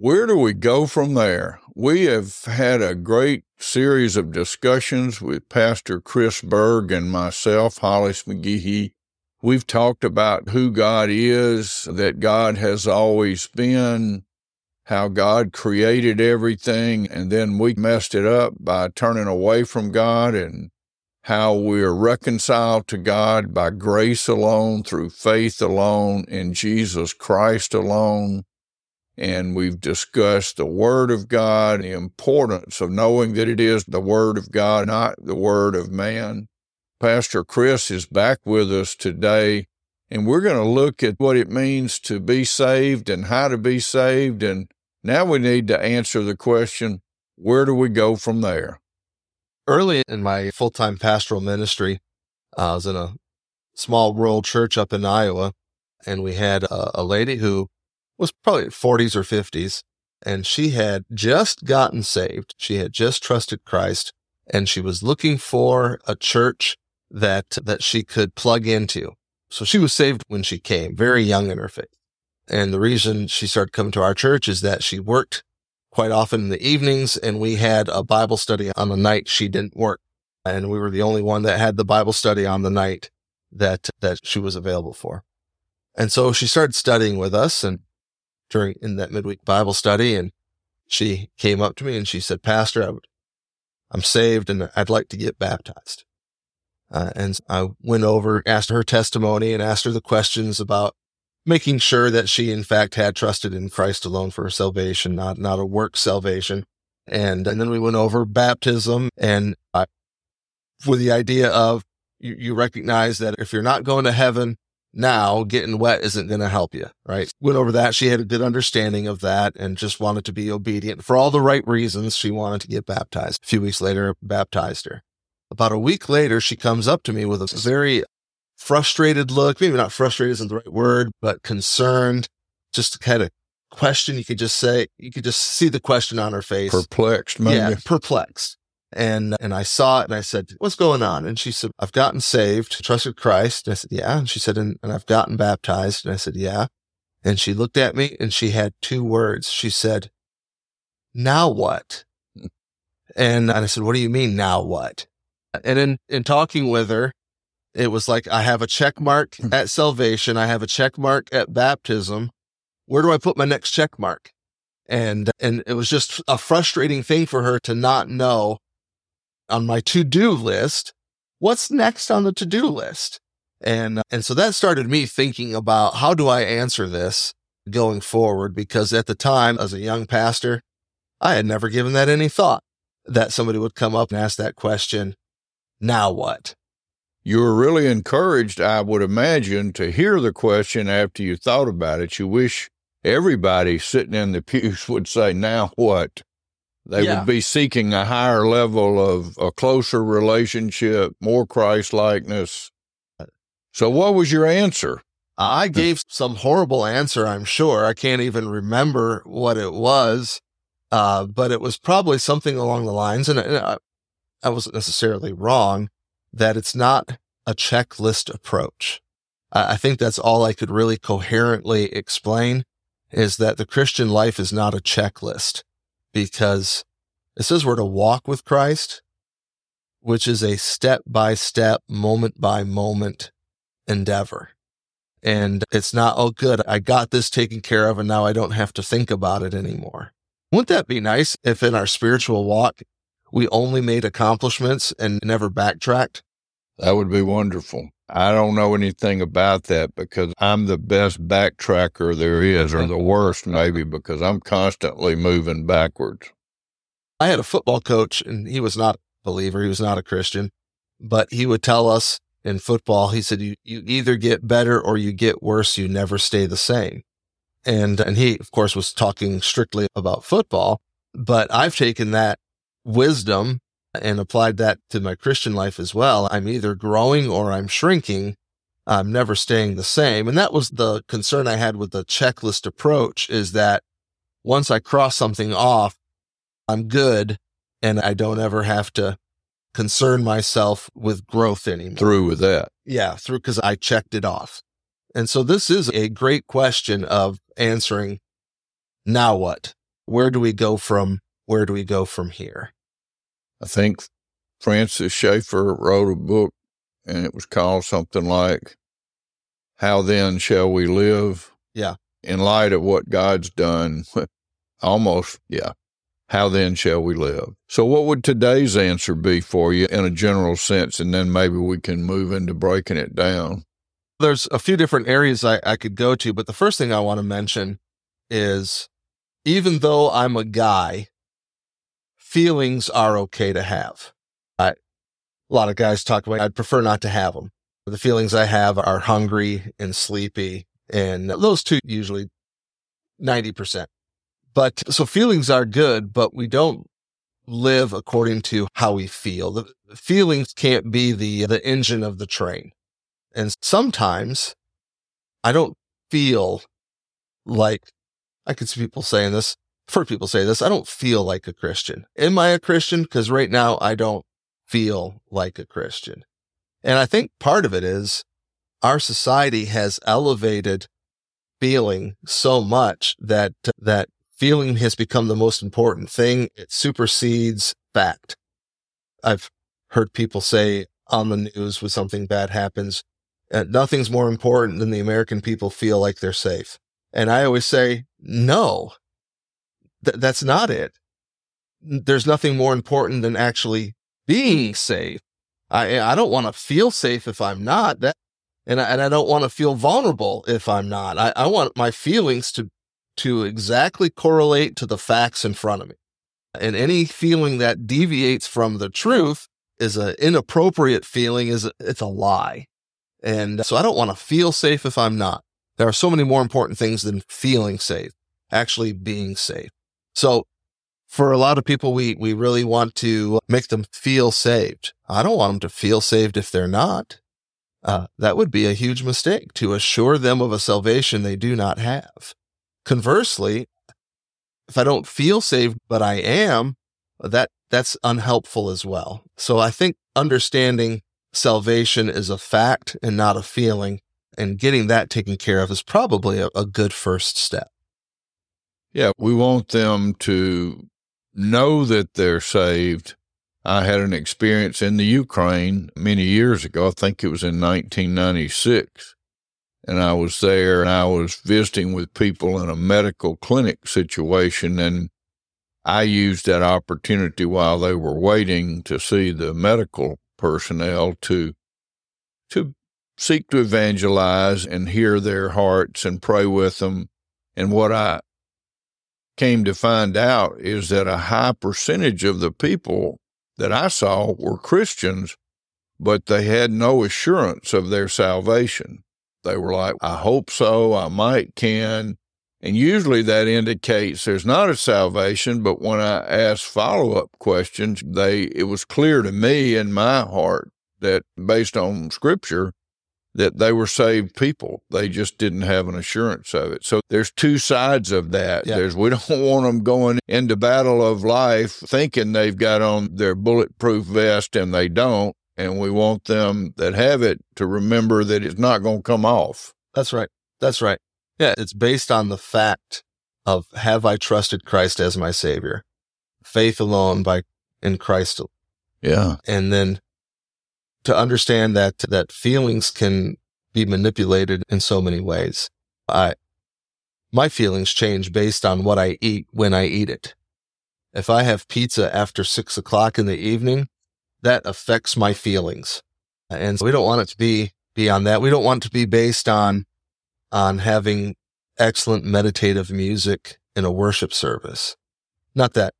Where do we go from there? We have had a great series of discussions with Pastor Chris Berg and myself, Hollis McGehee. We've talked about who God is, that God has always been, how God created everything, and then we messed it up by turning away from God, and how we're reconciled to God by grace alone, through faith alone, in Jesus Christ alone and we've discussed the Word of God, the importance of knowing that it is the Word of God, not the Word of man. Pastor Chris is back with us today, and we're going to look at what it means to be saved and how to be saved. And now we need to answer the question where do we go from there? Early in my full time pastoral ministry, uh, I was in a small rural church up in Iowa, and we had a, a lady who was probably 40s or 50s, and she had just gotten saved. She had just trusted Christ, and she was looking for a church that that she could plug into. So she was saved when she came, very young in her faith. And the reason she started coming to our church is that she worked quite often in the evenings, and we had a Bible study on the night she didn't work. And we were the only one that had the Bible study on the night that that she was available for. And so she started studying with us and during in that midweek Bible study, and she came up to me and she said, "Pastor, I would, I'm saved and I'd like to get baptized." Uh, and I went over, asked her testimony, and asked her the questions about making sure that she, in fact, had trusted in Christ alone for her salvation, not not a work salvation. And and then we went over baptism, and I, with the idea of you, you recognize that if you're not going to heaven, now getting wet isn't going to help you, right? Went over that. She had a good understanding of that and just wanted to be obedient for all the right reasons. She wanted to get baptized. A few weeks later, baptized her. About a week later, she comes up to me with a very frustrated look. Maybe not frustrated isn't the right word, but concerned. Just kind of question. You could just say, you could just see the question on her face. Perplexed, maybe. Yeah, perplexed. And, and I saw it and I said, what's going on? And she said, I've gotten saved, trusted Christ. And I said, yeah. And she said, and, and I've gotten baptized. And I said, yeah. And she looked at me and she had two words. She said, now what? And, and I said, what do you mean now what? And in, in talking with her, it was like, I have a check mark hmm. at salvation. I have a check mark at baptism. Where do I put my next check mark? And, and it was just a frustrating thing for her to not know on my to do list. What's next on the to do list? And, uh, and so that started me thinking about how do I answer this going forward? Because at the time, as a young pastor, I had never given that any thought that somebody would come up and ask that question. Now what? You were really encouraged, I would imagine, to hear the question after you thought about it. You wish everybody sitting in the pews would say, Now what? They yeah. would be seeking a higher level of a closer relationship, more Christ likeness. So, what was your answer? I gave some horrible answer, I'm sure. I can't even remember what it was, uh, but it was probably something along the lines, and I, I wasn't necessarily wrong, that it's not a checklist approach. I think that's all I could really coherently explain is that the Christian life is not a checklist because it says we're to walk with Christ, which is a step by step, moment by moment endeavor. And it's not, oh, good, I got this taken care of and now I don't have to think about it anymore. Wouldn't that be nice if in our spiritual walk, we only made accomplishments and never backtracked? That would be wonderful. I don't know anything about that because I'm the best backtracker there is, or the worst, maybe, because I'm constantly moving backwards. I had a football coach, and he was not a believer, he was not a Christian, but he would tell us in football, he said, you, you either get better or you get worse, you never stay the same. And, and he, of course, was talking strictly about football, but I've taken that wisdom and applied that to my Christian life as well. I'm either growing or I'm shrinking. I'm never staying the same. And that was the concern I had with the checklist approach is that once I cross something off, I'm good and I don't ever have to concern myself with growth anymore. Through with that. Yeah, through because I checked it off. And so this is a great question of answering now what? where do we go from where do we go from here? I think Francis Schaeffer wrote a book and it was called something like How Then Shall We Live? Yeah. In light of what God's done, almost, yeah. How then shall we live? So, what would today's answer be for you in a general sense? And then maybe we can move into breaking it down. There's a few different areas I, I could go to, but the first thing I want to mention is even though I'm a guy, feelings are okay to have. I, a lot of guys talk about, I'd prefer not to have them. The feelings I have are hungry and sleepy, and those two usually 90%. But so feelings are good, but we don't live according to how we feel. The feelings can't be the, the engine of the train. And sometimes I don't feel like I could see people saying this. I've heard people say this. I don't feel like a Christian. Am I a Christian? Because right now I don't feel like a Christian. And I think part of it is our society has elevated feeling so much that, that feeling has become the most important thing. It supersedes fact. I've heard people say on the news when something bad happens, uh, nothing's more important than the American people feel like they're safe. And I always say, no, th- that's not it. There's nothing more important than actually being safe. I, I don't want to feel safe if I'm not that. And I, and I don't want to feel vulnerable if I'm not. I, I want my feelings to to exactly correlate to the facts in front of me. And any feeling that deviates from the truth is an inappropriate feeling, is it's a lie. And so I don't want to feel safe if I'm not. There are so many more important things than feeling safe, actually being safe. So for a lot of people, we, we really want to make them feel saved. I don't want them to feel saved if they're not. Uh, that would be a huge mistake to assure them of a salvation they do not have. Conversely, if I don't feel saved, but I am, that that's unhelpful as well. So I think understanding salvation is a fact and not a feeling and getting that taken care of is probably a, a good first step. Yeah, we want them to know that they're saved. I had an experience in the Ukraine many years ago. I think it was in 1996 and I was there and I was visiting with people in a medical clinic situation and I used that opportunity while they were waiting to see the medical personnel to to seek to evangelize and hear their hearts and pray with them. And what I came to find out is that a high percentage of the people that I saw were Christians, but they had no assurance of their salvation. They were like, I hope so. I might can. And usually that indicates there's not a salvation. But when I asked follow up questions, they, it was clear to me in my heart that based on scripture, that they were saved people. They just didn't have an assurance of it. So there's two sides of that. Yeah. There's we don't want them going into battle of life thinking they've got on their bulletproof vest and they don't and we want them that have it to remember that it's not going to come off. That's right. That's right. Yeah, it's based on the fact of have I trusted Christ as my savior? Faith alone by in Christ. Yeah. And then to understand that that feelings can be manipulated in so many ways. I my feelings change based on what I eat when I eat it. If I have pizza after six o'clock in the evening, that affects my feelings. And so we don't want it to be beyond that. We don't want it to be based on, on having excellent meditative music in a worship service. Not that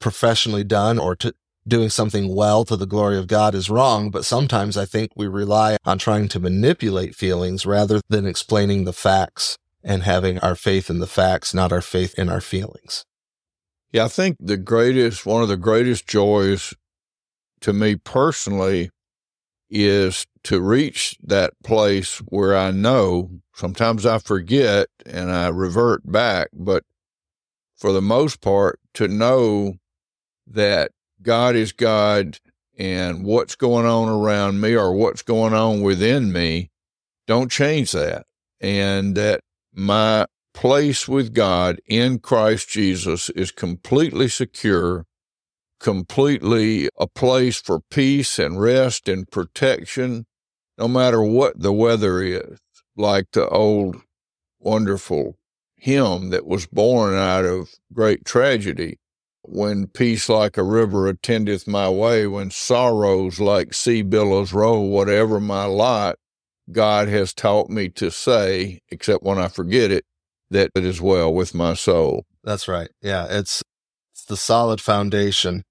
professionally done or to doing something well to the glory of God is wrong, but sometimes I think we rely on trying to manipulate feelings rather than explaining the facts and having our faith in the facts, not our faith in our feelings. Yeah, I think the greatest, one of the greatest joys to me personally is to reach that place where I know sometimes I forget and I revert back, but for the most part, to know that God is God and what's going on around me or what's going on within me, don't change that. And that my place with God in Christ Jesus is completely secure, completely a place for peace and rest and protection, no matter what the weather is, like the old wonderful hymn that was born out of great tragedy. When peace like a river attendeth my way, when sorrows like sea billows roll, whatever my lot, God has taught me to say, except when I forget it, that it is well with my soul. That's right. Yeah, it's it's the solid foundation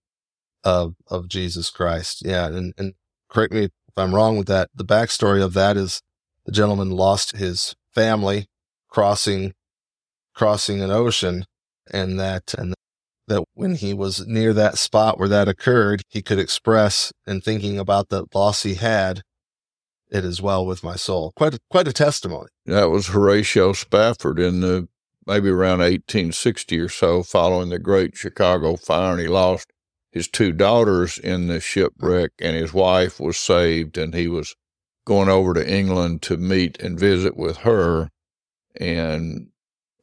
of of Jesus Christ. Yeah, and and correct me if I'm wrong with that. The backstory of that is the gentleman lost his family crossing crossing an ocean, and that and that when he was near that spot where that occurred, he could express in thinking about the loss he had, it is well with my soul. Quite a, quite a testimony. That was Horatio Spafford in the maybe around 1860 or so, following the Great Chicago Fire, and he lost his two daughters in the shipwreck, and his wife was saved, and he was going over to England to meet and visit with her, and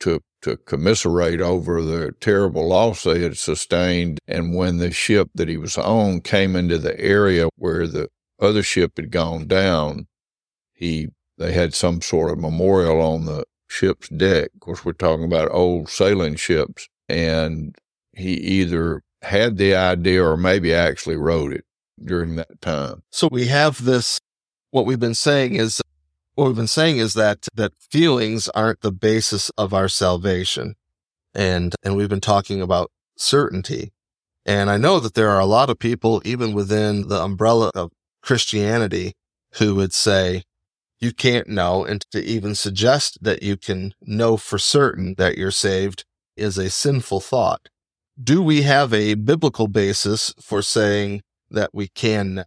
to to commiserate over the terrible loss they had sustained. And when the ship that he was on came into the area where the other ship had gone down, he they had some sort of memorial on the ship's deck. Of course, we're talking about old sailing ships, and he either had the idea or maybe actually wrote it during that time. So we have this. What we've been saying is what we've been saying is that that feelings aren't the basis of our salvation, and and we've been talking about certainty. And I know that there are a lot of people, even within the umbrella of Christianity who would say, you can't know. And to even suggest that you can know for certain that you're saved is a sinful thought. Do we have a biblical basis for saying that we can know?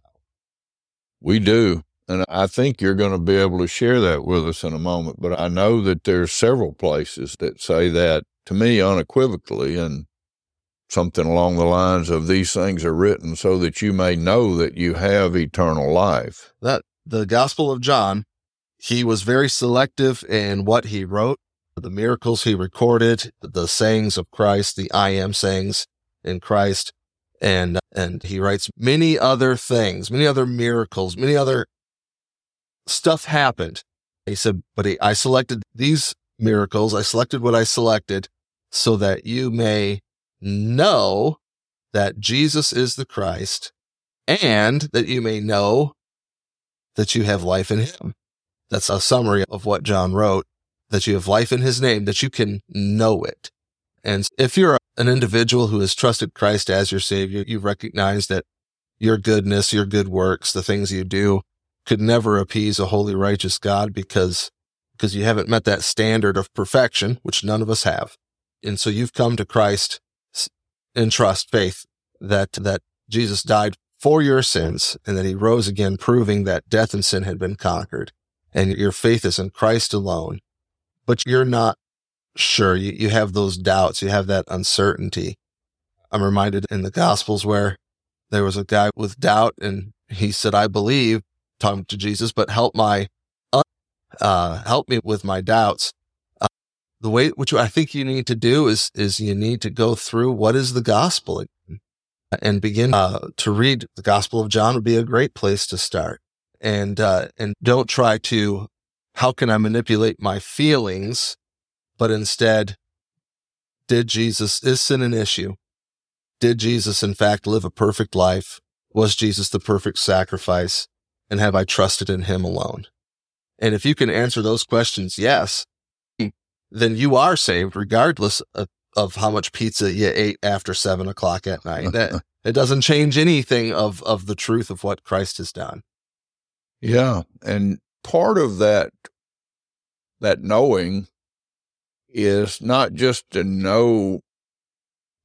We do. And I think you're going to be able to share that with us in a moment. But I know that there's several places that say that to me unequivocally. And something along the lines of these things are written so that you may know that you have eternal life. That the Gospel of John, he was very selective in what he wrote, the miracles he recorded, the sayings of Christ, the I am sayings in Christ. And, and he writes many other things, many other miracles, many other stuff happened. He said, but he, I selected these miracles. I selected what I selected so that you may know that Jesus is the Christ and that you may know that you have life in him. That's a summary of what John wrote, that you have life in his name, that you can know it. And if you're an individual who has trusted Christ as your savior, you recognize that your goodness, your good works, the things you do could never appease a holy, righteous God because, because you haven't met that standard of perfection, which none of us have. And so you've come to Christ in trust, faith that, that Jesus died for your sins and that he rose again, proving that death and sin had been conquered and your faith is in Christ alone. But you're not sure. You, you have those doubts. You have that uncertainty. I'm reminded in the gospels where there was a guy with doubt and he said, I believe talking to Jesus, but help my, uh, help me with my doubts the way which I think you need to do is is you need to go through what is the gospel and begin uh, to read the Gospel of John would be a great place to start. And uh, and don't try to how can I manipulate my feelings, but instead, did Jesus is sin an issue? Did Jesus in fact live a perfect life? Was Jesus the perfect sacrifice? And have I trusted in him alone? And if you can answer those questions, yes, then you are saved regardless of, of how much pizza you ate after seven o'clock at night. That, it doesn't change anything of, of the truth of what Christ has done. Yeah. And part of that, that knowing is not just to know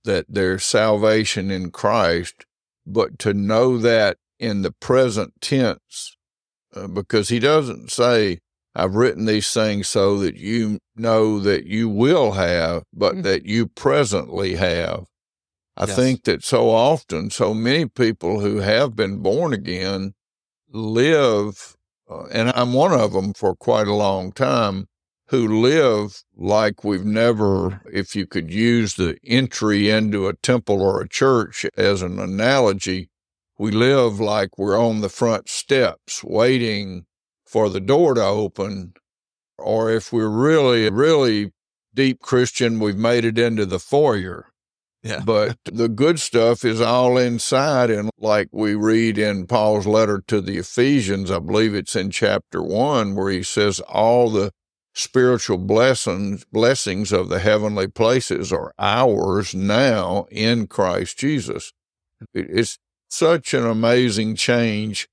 that there's salvation in Christ, but to know that in the present tense, uh, because he doesn't say, I've written these things so that you know that you will have, but mm-hmm. that you presently have. I yes. think that so often, so many people who have been born again live, uh, and I'm one of them for quite a long time, who live like we've never, if you could use the entry into a temple or a church as an analogy, we live like we're on the front steps waiting for the door to open. Or if we're really, really deep Christian, we've made it into the foyer. Yeah. But the good stuff is all inside. And like we read in Paul's letter to the Ephesians, I believe it's in chapter one, where he says all the spiritual blessings, blessings of the heavenly places are ours now in Christ Jesus. It's such an amazing change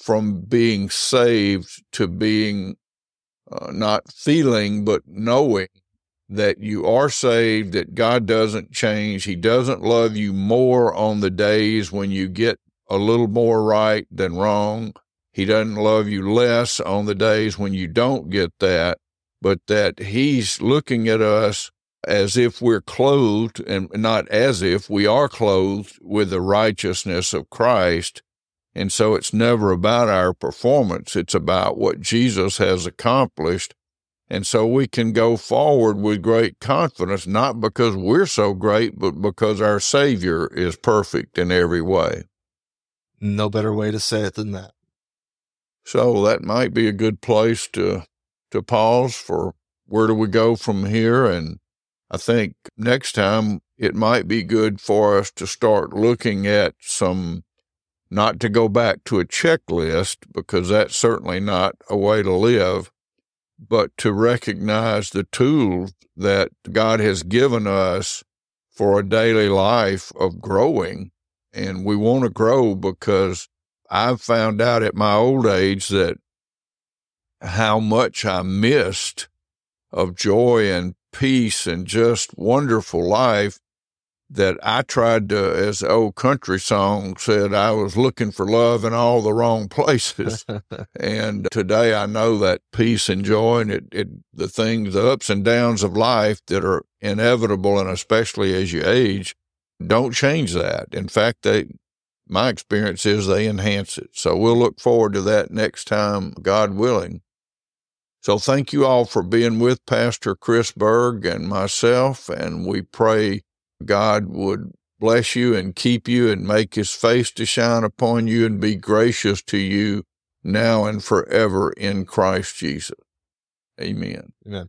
from being saved to being uh, not feeling, but knowing that you are saved, that God doesn't change. He doesn't love you more on the days when you get a little more right than wrong. He doesn't love you less on the days when you don't get that, but that He's looking at us as if we're clothed, and not as if we are clothed with the righteousness of Christ. And so it's never about our performance. It's about what Jesus has accomplished and so we can go forward with great confidence, not because we're so great, but because our Savior is perfect in every way. No better way to say it than that. So that might be a good place to, to pause for where do we go from here? And I think next time it might be good for us to start looking at some, not to go back to a checklist, because that's certainly not a way to live, but to recognize the tools that God has given us for a daily life of growing. And we want to grow because I've found out at my old age that how much I missed of joy and peace and just wonderful life that I tried to, as the old country song said, I was looking for love in all the wrong places. and today I know that peace and joy and it, it, the things, the ups and downs of life that are inevitable and especially as you age, don't change that. In fact, they, my experience is they enhance it. So we'll look forward to that next time, God willing. So thank you all for being with Pastor Chris Berg and myself, and we pray God would bless you and keep you and make his face to shine upon you and be gracious to you now and forever in Christ Jesus. Amen. Amen.